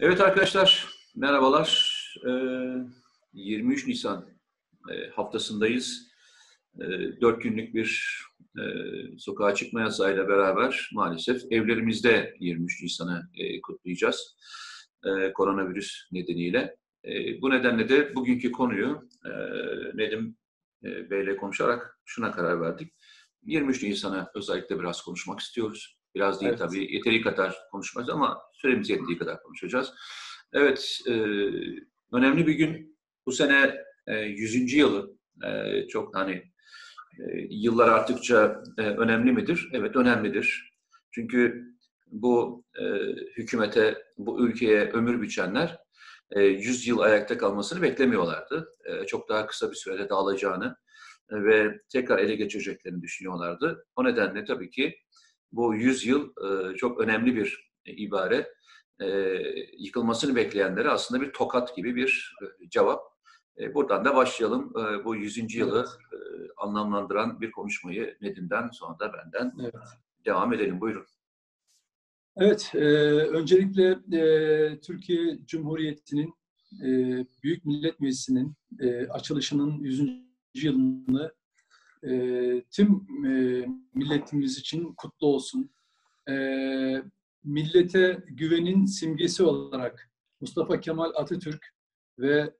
Evet arkadaşlar, merhabalar. Ee, 23 Nisan e, haftasındayız. E, 4 günlük bir e, sokağa çıkma yasayla beraber maalesef evlerimizde 23 Nisan'ı e, kutlayacağız. Koronavirüs nedeniyle. Bu nedenle de bugünkü konuyu Nedim Bey'le konuşarak şuna karar verdik. 23 Nisan'a özellikle biraz konuşmak istiyoruz. Biraz değil evet. tabii, yeteri kadar konuşmaz ama süremiz yettiği kadar konuşacağız. Evet, e, önemli bir gün. Bu sene e, 100. yılı. E, çok hani e, yıllar arttıkça e, önemli midir? Evet, önemlidir. Çünkü bu e, hükümete, bu ülkeye ömür biçenler e, 100 yıl ayakta kalmasını beklemiyorlardı. E, çok daha kısa bir sürede dağılacağını e, ve tekrar ele geçireceklerini düşünüyorlardı. O nedenle tabii ki bu 100 yıl e, çok önemli bir ibare. E, yıkılmasını bekleyenlere aslında bir tokat gibi bir e, cevap. E, buradan da başlayalım. E, bu 100. yılı e, anlamlandıran bir konuşmayı Nedim'den sonra da benden evet. devam edelim. Buyurun. Evet, e, öncelikle e, Türkiye Cumhuriyeti'nin e, Büyük Millet Meclisi'nin e, açılışının 100. yılını e, tüm e, milletimiz için kutlu olsun. E, millete güvenin simgesi olarak Mustafa Kemal Atatürk ve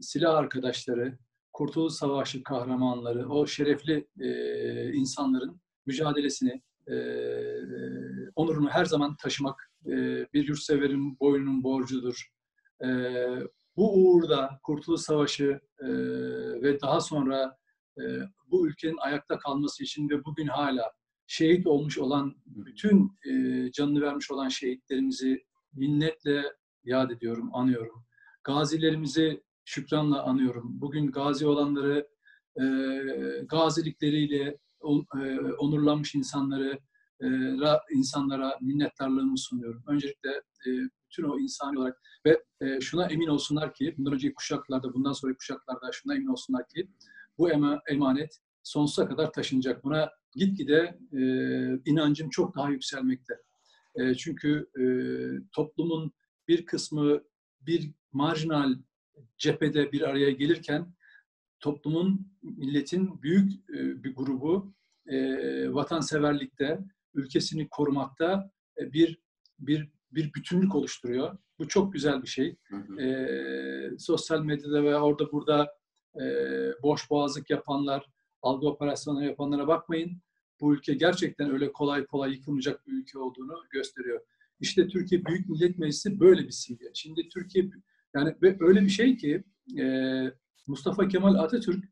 silah arkadaşları, Kurtuluş Savaşı kahramanları, o şerefli e, insanların mücadelesini, e, onurunu her zaman taşımak e, bir yurtseverin boynunun borcudur. E, bu uğurda Kurtuluş Savaşı e, ve daha sonra bu ülkenin ayakta kalması için ve bugün hala şehit olmuş olan bütün e, canını vermiş olan şehitlerimizi minnetle yad ediyorum, anıyorum. Gazilerimizi şükranla anıyorum. Bugün gazi olanları e, gazilikleriyle e, onurlanmış insanları ra, insanlara minnettarlığımı sunuyorum. Öncelikle bütün o insani olarak ve şuna emin olsunlar ki bundan önceki kuşaklarda, bundan sonraki kuşaklarda şuna emin olsunlar ki bu emanet sonsuza kadar taşınacak. Buna gitgide e, inancım çok daha yükselmekte. E, çünkü e, toplumun bir kısmı bir marjinal cephede bir araya gelirken toplumun, milletin büyük e, bir grubu e, vatanseverlikte, ülkesini korumakta e, bir bir bir bütünlük oluşturuyor. Bu çok güzel bir şey. Hı hı. E, sosyal medyada ve orada burada e, boş boğazlık yapanlar, algı operasyonları yapanlara bakmayın. Bu ülke gerçekten öyle kolay kolay yıkılmayacak bir ülke olduğunu gösteriyor. İşte Türkiye Büyük Millet Meclisi böyle bir simge. Şimdi Türkiye yani öyle bir şey ki e, Mustafa Kemal Atatürk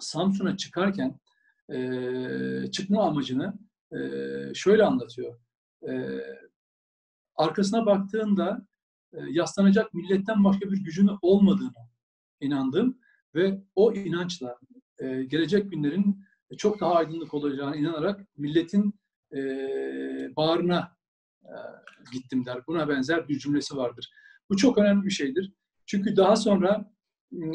Samsun'a çıkarken e, çıkma amacını e, şöyle anlatıyor. E, arkasına baktığında e, yaslanacak milletten başka bir gücünün olmadığını inandım ve o inançla e, gelecek günlerin çok daha aydınlık olacağına inanarak milletin e, bağrına e, gittim der. Buna benzer bir cümlesi vardır. Bu çok önemli bir şeydir. Çünkü daha sonra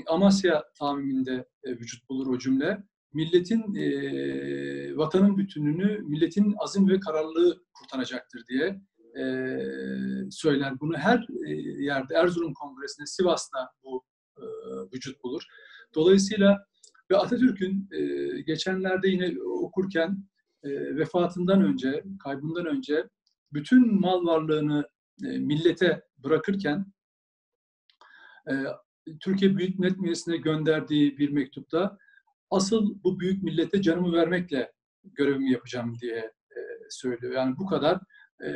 Amasya tamiminde e, vücut bulur o cümle. Milletin, e, vatanın bütünlüğünü, milletin azim ve kararlılığı kurtaracaktır diye e, söyler. Bunu her e, yerde, Erzurum Kongresi'nde, Sivas'ta bu e, vücut bulur. Dolayısıyla ve Atatürk'ün e, geçenlerde yine okurken e, vefatından önce, kaybından önce bütün mal varlığını e, millete bırakırken e, Türkiye Büyük Millet Meclisi'ne gönderdiği bir mektupta asıl bu büyük millete canımı vermekle görevimi yapacağım diye e, söylüyor. Yani bu kadar e,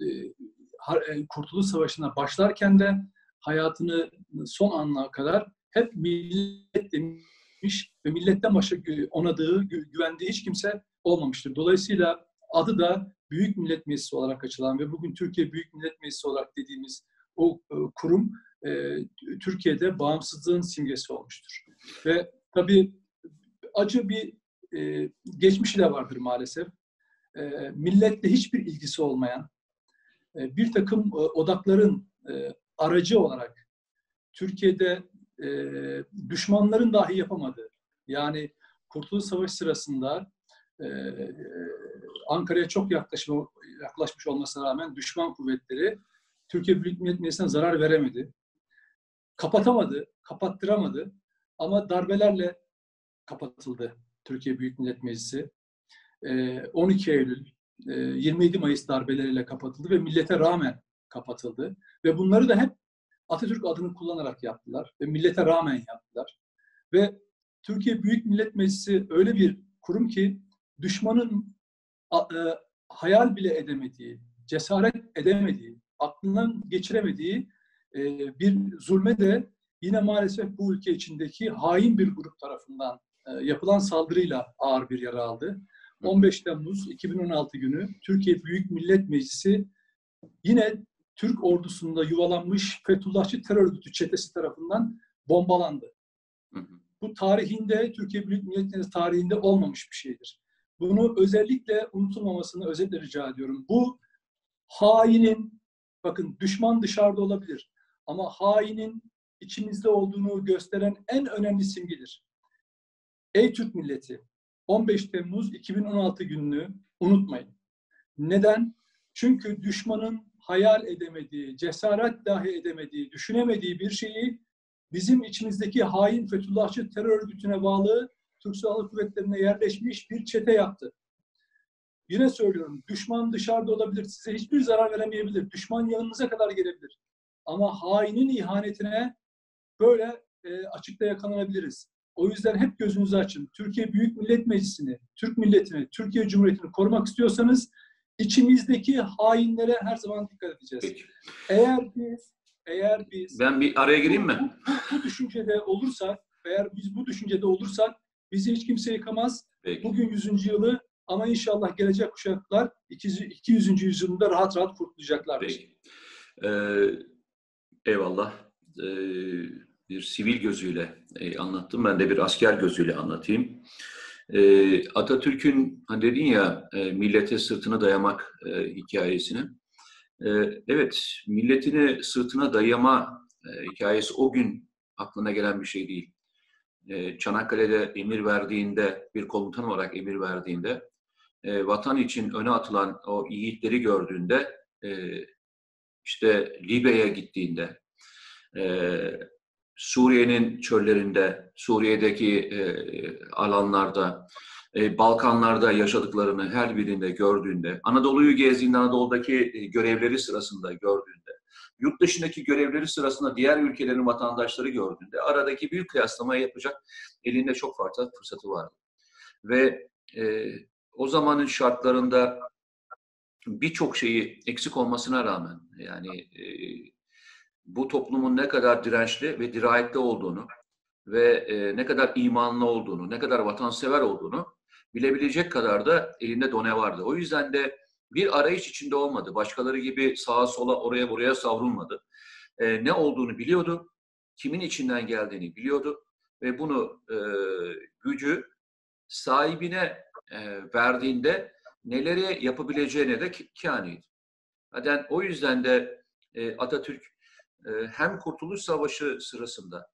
e, Kurtuluş Savaşı'na başlarken de hayatını son anına kadar hep millet demiş ve milletten başka onadığı, güvendiği hiç kimse olmamıştır. Dolayısıyla adı da Büyük Millet Meclisi olarak açılan ve bugün Türkiye Büyük Millet Meclisi olarak dediğimiz o e, kurum e, Türkiye'de bağımsızlığın simgesi olmuştur. Ve tabii acı bir e, geçmişi de vardır maalesef. Milletle hiçbir ilgisi olmayan, bir takım odakların aracı olarak Türkiye'de e, düşmanların dahi yapamadığı, yani Kurtuluş Savaşı sırasında e, Ankara'ya çok yaklaşma, yaklaşmış olmasına rağmen düşman kuvvetleri Türkiye Büyük Millet Meclisi'ne zarar veremedi. Kapatamadı, kapattıramadı ama darbelerle kapatıldı Türkiye Büyük Millet Meclisi. 12 ee, Eylül, 27 Mayıs darbeleriyle kapatıldı ve millete rağmen kapatıldı. Ve bunları da hep Atatürk adını kullanarak yaptılar ve millete rağmen yaptılar. Ve Türkiye Büyük Millet Meclisi öyle bir kurum ki düşmanın e, hayal bile edemediği, cesaret edemediği, aklından geçiremediği e, bir zulme de yine maalesef bu ülke içindeki hain bir grup tarafından e, yapılan saldırıyla ağır bir yara aldı. 15 Temmuz 2016 günü Türkiye Büyük Millet Meclisi yine Türk ordusunda yuvalanmış Fethullahçı terör örgütü çetesi tarafından bombalandı. Bu tarihinde, Türkiye Büyük Millet Meclisi tarihinde olmamış bir şeydir. Bunu özellikle unutulmamasını özetle rica ediyorum. Bu hainin, bakın düşman dışarıda olabilir ama hainin içimizde olduğunu gösteren en önemli simgedir. Ey Türk milleti, 15 Temmuz 2016 gününü unutmayın. Neden? Çünkü düşmanın hayal edemediği, cesaret dahi edemediği, düşünemediği bir şeyi bizim içimizdeki hain Fethullahçı terör örgütüne bağlı Türk Silahlı Kuvvetleri'ne yerleşmiş bir çete yaptı. Yine söylüyorum, düşman dışarıda olabilir, size hiçbir zarar veremeyebilir, düşman yanınıza kadar gelebilir. Ama hainin ihanetine böyle e, açıkta yakalanabiliriz. O yüzden hep gözünüzü açın. Türkiye Büyük Millet Meclisi'ni, Türk milletini, Türkiye Cumhuriyeti'ni korumak istiyorsanız içimizdeki hainlere her zaman dikkat edeceğiz. Peki. Eğer biz eğer biz Ben bir araya gireyim mi? Bu, bu, düşüncede olursak, eğer biz bu düşüncede olursak bizi hiç kimse yıkamaz. Peki. Bugün 100. yılı ama inşallah gelecek kuşaklar 200. yüzyılında rahat rahat kurtulacaklardır. Peki. Ee, eyvallah. Ee, bir sivil gözüyle e, anlattım. Ben de bir asker gözüyle anlatayım. E, Atatürk'ün hani dedin ya e, millete sırtını dayamak e, hikayesini. E, evet, milletini sırtına dayama e, hikayesi o gün aklına gelen bir şey değil. E, Çanakkale'de emir verdiğinde, bir komutan olarak emir verdiğinde, e, vatan için öne atılan o yiğitleri gördüğünde, e, işte Libya'ya gittiğinde, e, Suriye'nin çöllerinde, Suriye'deki e, alanlarda, e, Balkanlarda yaşadıklarını her birinde gördüğünde, Anadolu'yu gezdiğinde Anadolu'daki e, görevleri sırasında gördüğünde, yurt dışındaki görevleri sırasında diğer ülkelerin vatandaşları gördüğünde aradaki büyük kıyaslamayı yapacak elinde çok farklı fırsatı vardı. Ve e, o zamanın şartlarında birçok şeyi eksik olmasına rağmen yani e, bu toplumun ne kadar dirençli ve dirayetli olduğunu ve e, ne kadar imanlı olduğunu, ne kadar vatansever olduğunu bilebilecek kadar da elinde done vardı. O yüzden de bir arayış içinde olmadı. Başkaları gibi sağa sola oraya buraya savrulmadı. E, ne olduğunu biliyordu, kimin içinden geldiğini biliyordu ve bunu e, gücü sahibine e, verdiğinde neleri yapabileceğine de kâniydi. Yani o yüzden de e, Atatürk hem Kurtuluş Savaşı sırasında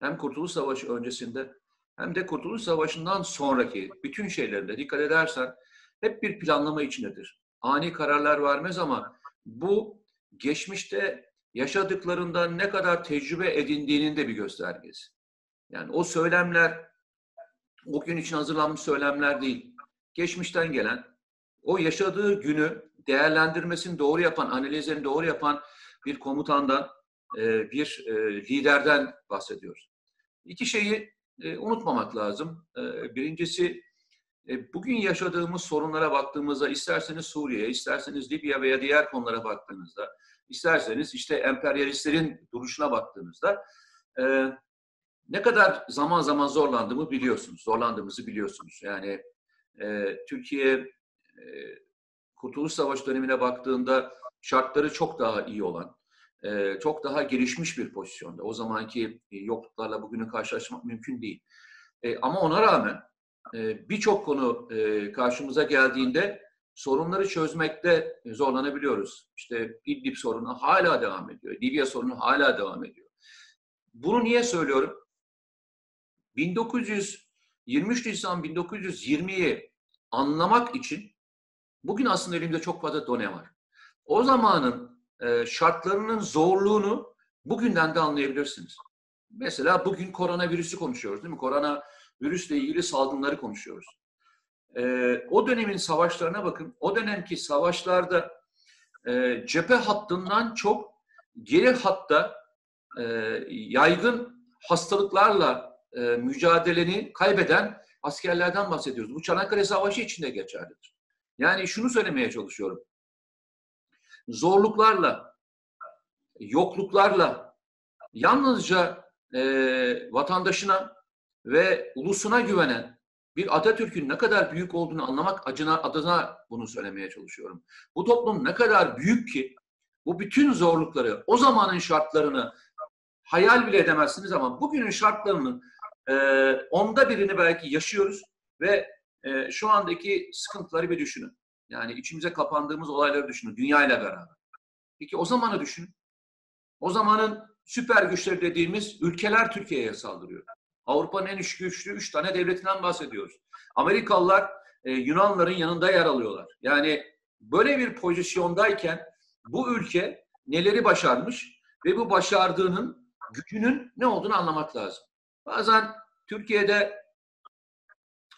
hem Kurtuluş Savaşı öncesinde hem de Kurtuluş Savaşı'ndan sonraki bütün şeylerinde dikkat edersen hep bir planlama içindedir. Ani kararlar vermez ama bu geçmişte yaşadıklarından ne kadar tecrübe edindiğinin de bir göstergesi. Yani o söylemler o gün için hazırlanmış söylemler değil. Geçmişten gelen, o yaşadığı günü değerlendirmesini doğru yapan, analizlerini doğru yapan bir komutandan e, bir e, liderden bahsediyoruz. İki şeyi e, unutmamak lazım. Birincisi bugün yaşadığımız sorunlara baktığımızda isterseniz Suriye, isterseniz Libya veya diğer konulara baktığınızda, isterseniz işte emperyalistlerin duruşuna baktığınızda ne kadar zaman zaman zorlandığımı biliyorsunuz, zorlandığımızı biliyorsunuz. Yani Türkiye Kurtuluş Savaşı dönemine baktığında şartları çok daha iyi olan, çok daha gelişmiş bir pozisyonda. O zamanki yokluklarla bugünü karşılaşmak mümkün değil. Ama ona rağmen birçok konu karşımıza geldiğinde sorunları çözmekte zorlanabiliyoruz. İşte İdlib sorunu hala devam ediyor. Libya sorunu hala devam ediyor. Bunu niye söylüyorum? 1923 Nisan 1920'yi anlamak için bugün aslında elimde çok fazla done var. O zamanın e, şartlarının zorluğunu bugünden de anlayabilirsiniz. Mesela bugün koronavirüsü konuşuyoruz değil mi? Korona virüsle ilgili salgınları konuşuyoruz. E, o dönemin savaşlarına bakın. O dönemki savaşlarda e, cephe hattından çok geri hatta yaygın hastalıklarla mücadeleni kaybeden askerlerden bahsediyoruz. Bu Çanakkale Savaşı için de geçerlidir. Yani şunu söylemeye çalışıyorum. Zorluklarla, yokluklarla yalnızca e, vatandaşına ve ulusuna güvenen bir Atatürk'ün ne kadar büyük olduğunu anlamak acına, adına bunu söylemeye çalışıyorum. Bu toplum ne kadar büyük ki bu bütün zorlukları, o zamanın şartlarını hayal bile edemezsiniz ama bugünün şartlarının e, onda birini belki yaşıyoruz ve e, şu andaki sıkıntıları bir düşünün. Yani içimize kapandığımız olayları düşünün, dünya ile beraber. Peki o zamanı düşünün. O zamanın süper güçleri dediğimiz ülkeler Türkiye'ye saldırıyor. Avrupa'nın en güçlü üç tane devletinden bahsediyoruz. Amerikalılar e, Yunanların yanında yer alıyorlar. Yani böyle bir pozisyondayken bu ülke neleri başarmış ve bu başardığının gücünün ne olduğunu anlamak lazım. Bazen Türkiye'de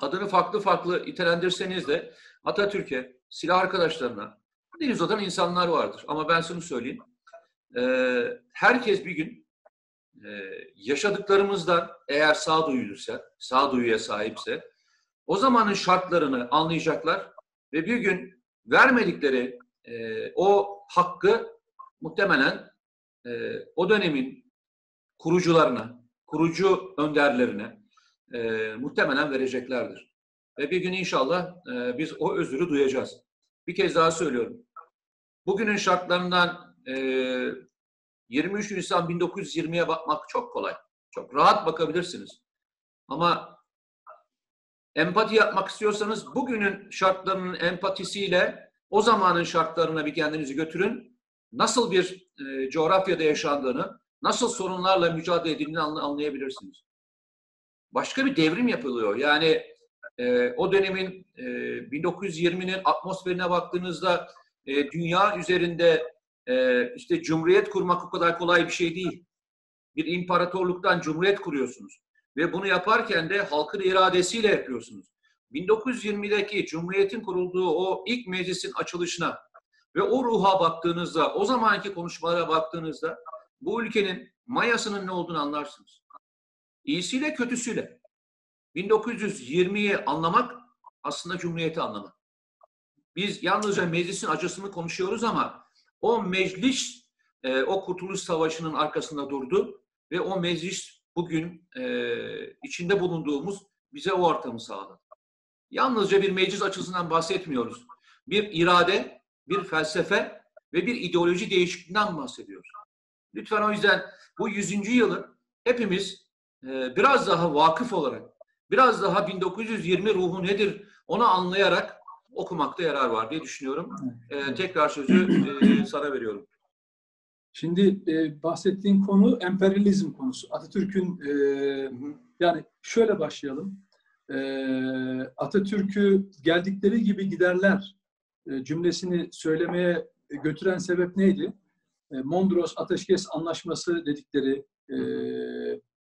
adını farklı farklı itelendirseniz de Atatürk'e, silah arkadaşlarına deniz atan insanlar vardır. Ama ben şunu söyleyeyim. Ee, herkes bir gün e, yaşadıklarımızdan eğer sağduyuluysa, sağduyuya sahipse o zamanın şartlarını anlayacaklar ve bir gün vermedikleri e, o hakkı muhtemelen e, o dönemin kurucularına, kurucu önderlerine e, muhtemelen vereceklerdir. Ve bir gün inşallah e, biz o özürü duyacağız. Bir kez daha söylüyorum. Bugünün şartlarından e, 23 Nisan 1920'ye bakmak çok kolay. Çok rahat bakabilirsiniz. Ama empati yapmak istiyorsanız bugünün şartlarının empatisiyle o zamanın şartlarına bir kendinizi götürün. Nasıl bir e, coğrafyada yaşandığını, nasıl sorunlarla mücadele edildiğini anlayabilirsiniz. Başka bir devrim yapılıyor. Yani e, o dönemin e, 1920'nin atmosferine baktığınızda e, dünya üzerinde e, işte cumhuriyet kurmak o kadar kolay bir şey değil. Bir imparatorluktan cumhuriyet kuruyorsunuz. Ve bunu yaparken de halkın iradesiyle yapıyorsunuz. 1920'deki Cumhuriyet'in kurulduğu o ilk meclisin açılışına ve o ruha baktığınızda, o zamanki konuşmalara baktığınızda bu ülkenin mayasının ne olduğunu anlarsınız. İyisiyle kötüsüyle. 1920'yi anlamak aslında Cumhuriyet'i anlamak. Biz yalnızca meclisin acısını konuşuyoruz ama o meclis e, o Kurtuluş Savaşı'nın arkasında durdu ve o meclis bugün e, içinde bulunduğumuz bize o ortamı sağladı. Yalnızca bir meclis açısından bahsetmiyoruz. Bir irade, bir felsefe ve bir ideoloji değişikliğinden bahsediyoruz. Lütfen o yüzden bu 100. yılı hepimiz e, biraz daha vakıf olarak, biraz daha 1920 ruhu nedir onu anlayarak okumakta yarar var diye düşünüyorum. E, tekrar sözü e, sana veriyorum. Şimdi e, bahsettiğin konu emperyalizm konusu. Atatürk'ün e, yani şöyle başlayalım. E, Atatürk'ü geldikleri gibi giderler e, cümlesini söylemeye götüren sebep neydi? E, Mondros Ateşkes Anlaşması dedikleri e,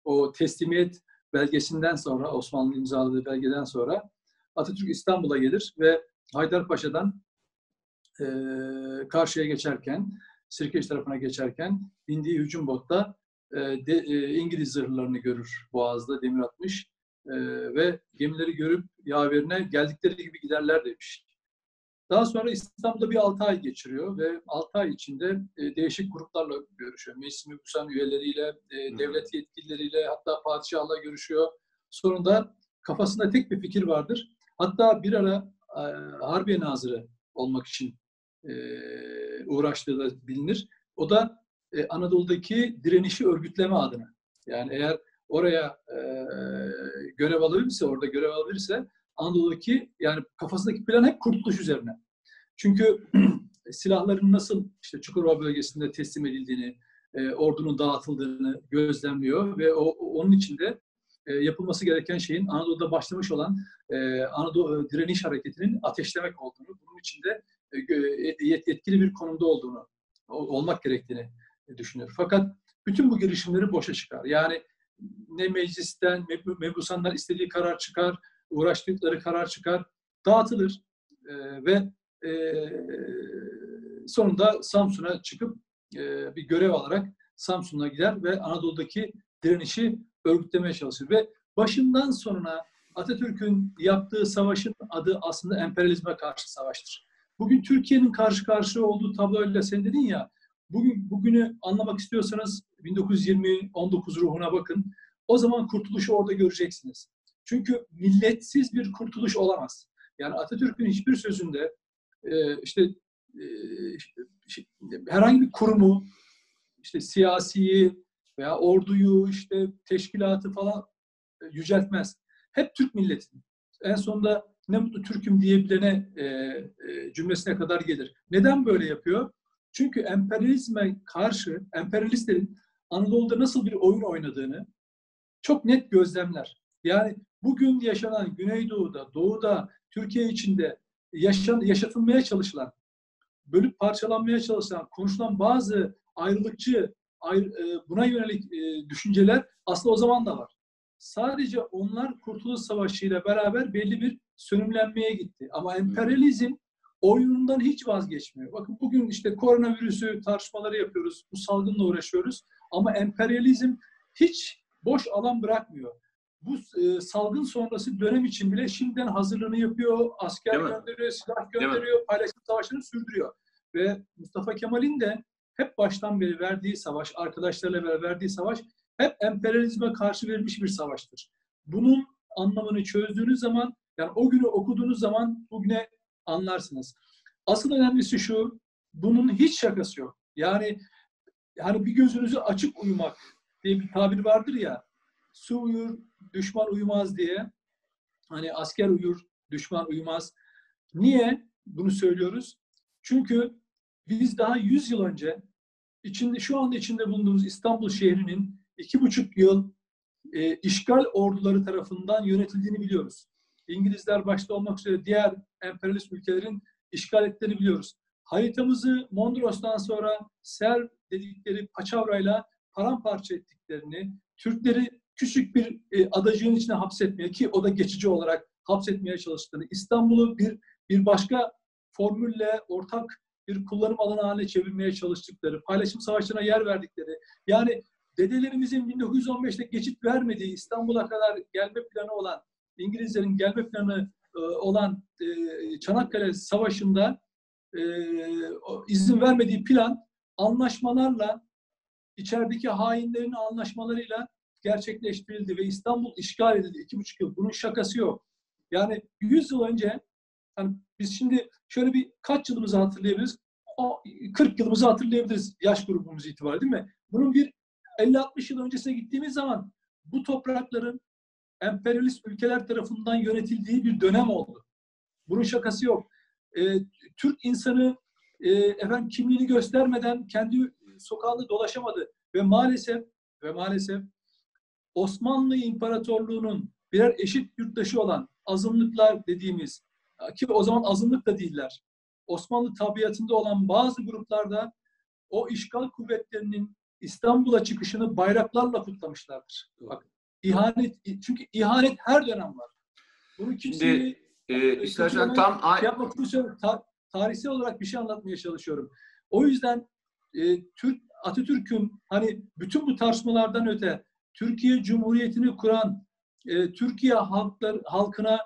o teslimiyet belgesinden sonra, Osmanlı imzaladığı belgeden sonra Atatürk İstanbul'a gelir ve Haydarpaşa'dan e, karşıya geçerken, Sirkeç tarafına geçerken bindiği hücum botta e, de, e, İngiliz zırhlarını görür Boğaz'da demir atmış e, ve gemileri görüp yaverine geldikleri gibi giderler demiş. Daha sonra İstanbul'da bir 6 ay geçiriyor ve 6 ay içinde e, değişik gruplarla görüşüyor. Meclis Mübusan üyeleriyle, e, devlet yetkilileriyle hatta padişahla görüşüyor. Sonunda kafasında tek bir fikir vardır. Hatta bir ara e, Harbiye Nazırı olmak için e, uğraştığı da bilinir. O da e, Anadolu'daki direnişi örgütleme adına. Yani eğer oraya e, görev alırsa, orada görev alırsa Anadolu'daki yani kafasındaki plan hep kurtuluş üzerine. Çünkü silahların nasıl işte Çukurova bölgesinde teslim edildiğini, e, ordunun dağıtıldığını gözlemliyor ve o, onun içinde e, yapılması gereken şeyin Anadolu'da başlamış olan e, Anadolu e, direniş hareketinin ateşlemek olduğunu, bunun içinde e, etkili bir konumda olduğunu olmak gerektiğini düşünüyor. Fakat bütün bu girişimleri boşa çıkar. Yani ne meclisten, mebusanlar istediği karar çıkar, uğraştıkları karar çıkar, dağıtılır e, ve e, sonunda Samsun'a çıkıp e, bir görev alarak Samsun'a gider ve Anadolu'daki direnişi örgütlemeye çalışır. Ve başından sonuna Atatürk'ün yaptığı savaşın adı aslında emperyalizme karşı savaştır. Bugün Türkiye'nin karşı karşıya olduğu tabloyla sen dedin ya, bugün bugünü anlamak istiyorsanız 1920-19 ruhuna bakın. O zaman kurtuluşu orada göreceksiniz. Çünkü milletsiz bir kurtuluş olamaz. Yani Atatürk'ün hiçbir sözünde e, işte, e, işte herhangi bir kurumu, işte siyasiyi veya orduyu, işte teşkilatı falan e, yüceltmez. Hep Türk milletinin. En sonunda ne mutlu Türk'üm diyebilene e, cümlesine kadar gelir. Neden böyle yapıyor? Çünkü emperyalizme karşı emperyalistlerin Anadolu'da nasıl bir oyun oynadığını çok net gözlemler. Yani bugün yaşanan Güneydoğu'da, Doğu'da, Türkiye içinde yaşan, yaşatılmaya çalışılan, bölüp parçalanmaya çalışılan, konuşulan bazı ayrılıkçı, ayrı, e, buna yönelik e, düşünceler aslında o zaman da var. Sadece onlar Kurtuluş Savaşı ile beraber belli bir sönümlenmeye gitti. Ama emperyalizm oyunundan hiç vazgeçmiyor. Bakın bugün işte koronavirüsü tartışmaları yapıyoruz, bu salgınla uğraşıyoruz. Ama emperyalizm hiç boş alan bırakmıyor. Bu e, salgın sonrası dönem için bile şimdiden hazırlığını yapıyor, asker gönderiyor, silah gönderiyor, paylaşım savaşını sürdürüyor. Ve Mustafa Kemal'in de hep baştan beri verdiği savaş, arkadaşlarıyla beraber verdiği savaş hep emperyalizme karşı verilmiş bir savaştır. Bunun anlamını çözdüğünüz zaman, yani o günü okuduğunuz zaman bugüne anlarsınız. Asıl önemlisi şu, bunun hiç şakası yok. Yani hani bir gözünüzü açık uyumak diye bir tabir vardır ya. Su uyur, düşman uyumaz diye. Hani asker uyur, düşman uyumaz. Niye bunu söylüyoruz? Çünkü biz daha 100 yıl önce içinde şu anda içinde bulunduğumuz İstanbul şehrinin iki buçuk yıl e, işgal orduları tarafından yönetildiğini biliyoruz. İngilizler başta olmak üzere diğer emperyalist ülkelerin işgal ettiğini biliyoruz. Haritamızı Mondros'tan sonra Ser dedikleri paçavrayla paramparça ettiklerini, Türkleri küçük bir e, adacığın içine hapsetmeye ki o da geçici olarak hapsetmeye çalıştığını, İstanbul'u bir bir başka formülle ortak bir kullanım alanı haline çevirmeye çalıştıkları, paylaşım savaşlarına yer verdikleri, yani dedelerimizin 1915'te geçit vermediği İstanbul'a kadar gelme planı olan, İngilizlerin gelme planı e, olan e, Çanakkale Savaşı'nda e, izin vermediği plan anlaşmalarla içerideki hainlerin anlaşmalarıyla gerçekleştirildi ve İstanbul işgal edildi iki buçuk yıl. Bunun şakası yok. Yani 100 yıl önce yani biz şimdi şöyle bir kaç yılımızı hatırlayabiliriz? O 40 yılımızı hatırlayabiliriz yaş grubumuz itibariyle değil mi? Bunun bir 50-60 yıl öncesine gittiğimiz zaman bu toprakların emperyalist ülkeler tarafından yönetildiği bir dönem oldu. Bunun şakası yok. Ee, Türk insanı e, efendim kimliğini göstermeden kendi sokağında dolaşamadı ve maalesef ve maalesef Osmanlı İmparatorluğu'nun birer eşit yurttaşı olan azınlıklar dediğimiz ki o zaman azınlık da değiller. Osmanlı tabiatında olan bazı gruplarda o işgal kuvvetlerinin İstanbul'a çıkışını bayraklarla kutlamışlardır. Bak, ihanet çünkü ihanet her dönem var. Bunu kimseyi e, istersen tam ay- yapmak ta, tarihsel olarak bir şey anlatmaya çalışıyorum. O yüzden e, Türk Atatürk'ün hani bütün bu tartışmalardan öte Türkiye Cumhuriyeti'ni kuran e, Türkiye halklar halkına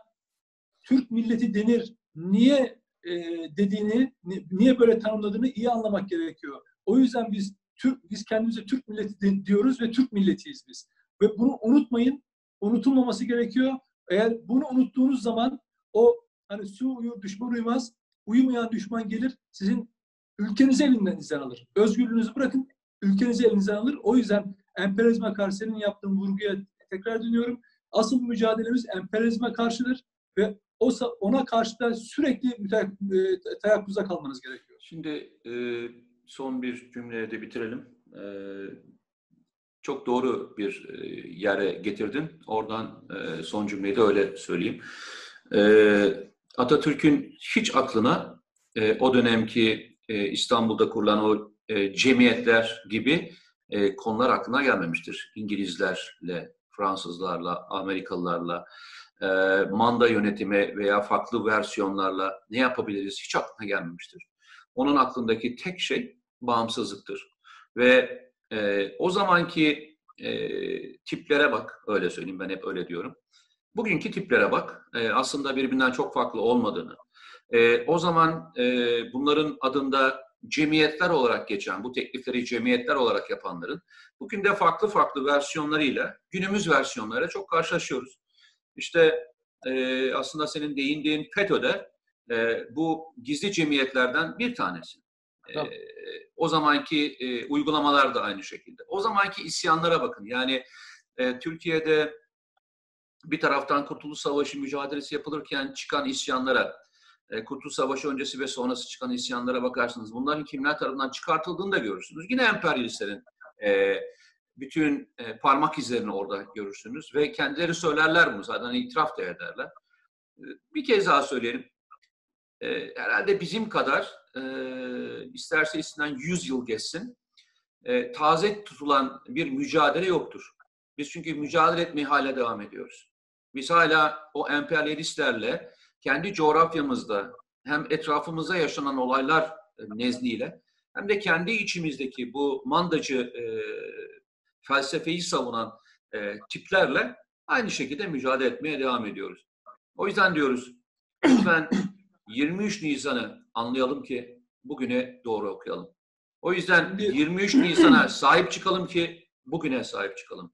Türk milleti denir. Niye e, dediğini, niye böyle tanımladığını iyi anlamak gerekiyor. O yüzden biz Türk biz kendimize Türk milleti diyoruz ve Türk milletiyiz biz. Ve bunu unutmayın. Unutulmaması gerekiyor. Eğer bunu unuttuğunuz zaman o hani su uyur, düşman uyumaz. Uyumayan düşman gelir. Sizin ülkenizi elinden izden alır. Özgürlüğünüzü bırakın. Ülkenizi elinizden alır. O yüzden emperyalizme karşı senin yaptığın vurguya tekrar dönüyorum. Asıl mücadelemiz emperyalizme karşıdır ve o ona karşı da sürekli e, teyakkuza kalmanız gerekiyor. Şimdi e, son bir cümleye de bitirelim. E, çok doğru bir e, yere getirdin. Oradan e, son cümleyi de öyle söyleyeyim. E, Atatürk'ün hiç aklına e, o dönemki e, İstanbul'da kurulan o e, cemiyetler gibi e, konular aklına gelmemiştir. İngilizlerle, Fransızlarla, Amerikalılarla, e, manda yönetimi veya farklı versiyonlarla ne yapabiliriz hiç aklına gelmemiştir. Onun aklındaki tek şey bağımsızlıktır. Ve e, o zamanki e, tiplere bak, öyle söyleyeyim ben hep öyle diyorum. Bugünkü tiplere bak, e, aslında birbirinden çok farklı olmadığını. E, o zaman e, bunların adında cemiyetler olarak geçen, bu teklifleri cemiyetler olarak yapanların bugün de farklı farklı versiyonlarıyla, günümüz versiyonlarıyla çok karşılaşıyoruz. İşte e, aslında senin değindiğin FETÖ'de e, bu gizli cemiyetlerden bir tanesi. E, o zamanki e, uygulamalar da aynı şekilde. O zamanki isyanlara bakın. Yani e, Türkiye'de bir taraftan Kurtuluş Savaşı mücadelesi yapılırken çıkan isyanlara, Kurtuluş Savaşı öncesi ve sonrası çıkan isyanlara bakarsınız. Bunların kimler tarafından çıkartıldığını da görürsünüz. Yine emperyalistlerin e, bütün e, parmak izlerini orada görürsünüz ve kendileri söylerler bunu zaten itiraf da ederler. E, bir kez daha söyleyelim. E, herhalde bizim kadar e, isterse istinden 100 yıl geçsin e, taze tutulan bir mücadele yoktur. Biz çünkü mücadele etmeye hala devam ediyoruz. Biz hala o emperyalistlerle kendi coğrafyamızda hem etrafımızda yaşanan olaylar e, nezniyle hem de kendi içimizdeki bu mandacı e, felsefeyi savunan e, tiplerle aynı şekilde mücadele etmeye devam ediyoruz. O yüzden diyoruz lütfen 23 Nisan'ı anlayalım ki bugüne doğru okuyalım. O yüzden 23 Nisan'a sahip çıkalım ki bugüne sahip çıkalım.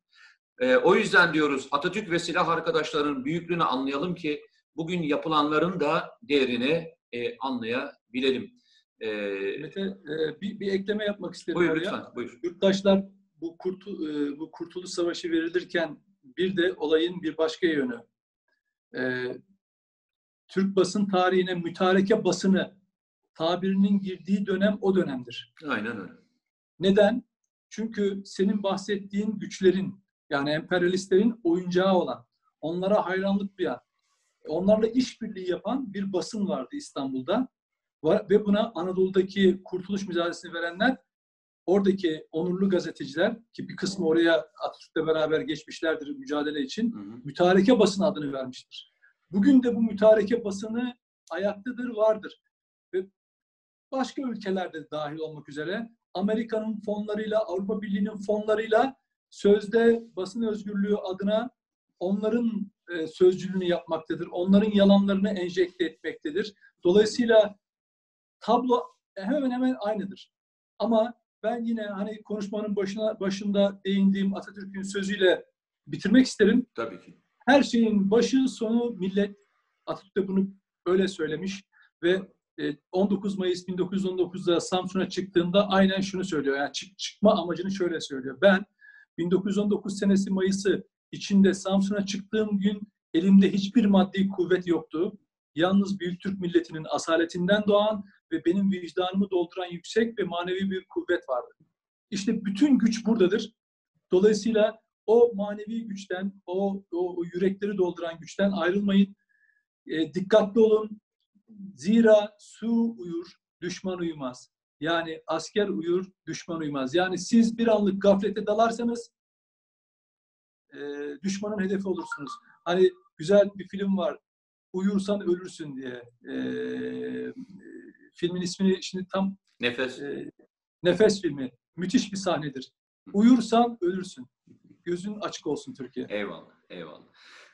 E, o yüzden diyoruz Atatürk ve silah arkadaşlarının büyüklüğünü anlayalım ki bugün yapılanların da değerini e, anlayabilelim. E, Mete e, bir, bir ekleme yapmak istedim. Buyur lütfen. Buyur. Yurttaşlar bu, kurtu, e, bu Kurtuluş Savaşı verilirken bir de olayın bir başka yönü. E, Türk basın tarihine mütareke basını tabirinin girdiği dönem o dönemdir. Aynen öyle. Neden? Çünkü senin bahsettiğin güçlerin yani emperyalistlerin oyuncağı olan, onlara hayranlık duyan, onlarla işbirliği yapan bir basın vardı İstanbul'da. Ve buna Anadolu'daki kurtuluş mücadelesini verenler oradaki onurlu gazeteciler ki bir kısmı oraya Atatürk'le beraber geçmişlerdir mücadele için hı hı. mütareke basın adını vermiştir. Bugün de bu mütareke basını ayaktadır, vardır. Ve başka ülkelerde dahil olmak üzere Amerika'nın fonlarıyla, Avrupa Birliği'nin fonlarıyla sözde basın özgürlüğü adına onların e, sözcülüğünü yapmaktadır. Onların yalanlarını enjekte etmektedir. Dolayısıyla tablo hemen hemen aynıdır. Ama ben yine hani konuşmanın başına başında değindiğim Atatürk'ün sözüyle bitirmek isterim. Tabii ki. Her şeyin başı sonu millet. Atatürk de bunu öyle söylemiş ve 19 e, Mayıs 1919'da Samsun'a çıktığında aynen şunu söylüyor. Yani çık, çıkma amacını şöyle söylüyor. Ben 1919 senesi Mayıs'ı içinde Samsun'a çıktığım gün elimde hiçbir maddi kuvvet yoktu. Yalnız Büyük Türk milletinin asaletinden doğan ve benim vicdanımı dolduran yüksek ve manevi bir kuvvet vardı. İşte bütün güç buradadır. Dolayısıyla o manevi güçten, o, o, o yürekleri dolduran güçten ayrılmayın. E, dikkatli olun. Zira su uyur, düşman uyumaz. Yani asker uyur, düşman uyumaz. Yani siz bir anlık gaflete dalarsanız e, düşmanın hedefi olursunuz. Hani güzel bir film var. Uyursan ölürsün diye. E, filmin ismini şimdi tam Nefes. E, Nefes filmi. Müthiş bir sahnedir. Uyursan ölürsün. Gözün açık olsun Türkiye. Eyvallah, eyvallah.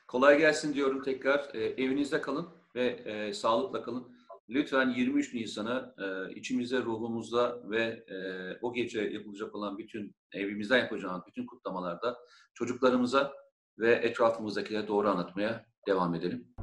Kolay gelsin diyorum tekrar. E, evinizde kalın ve e, sağlıkla kalın. Lütfen 23 Nisan'ı e, içimizde, ruhumuzda ve e, o gece yapılacak olan bütün, evimizden yapacağımız bütün kutlamalarda çocuklarımıza ve etrafımızdakilere doğru anlatmaya devam edelim.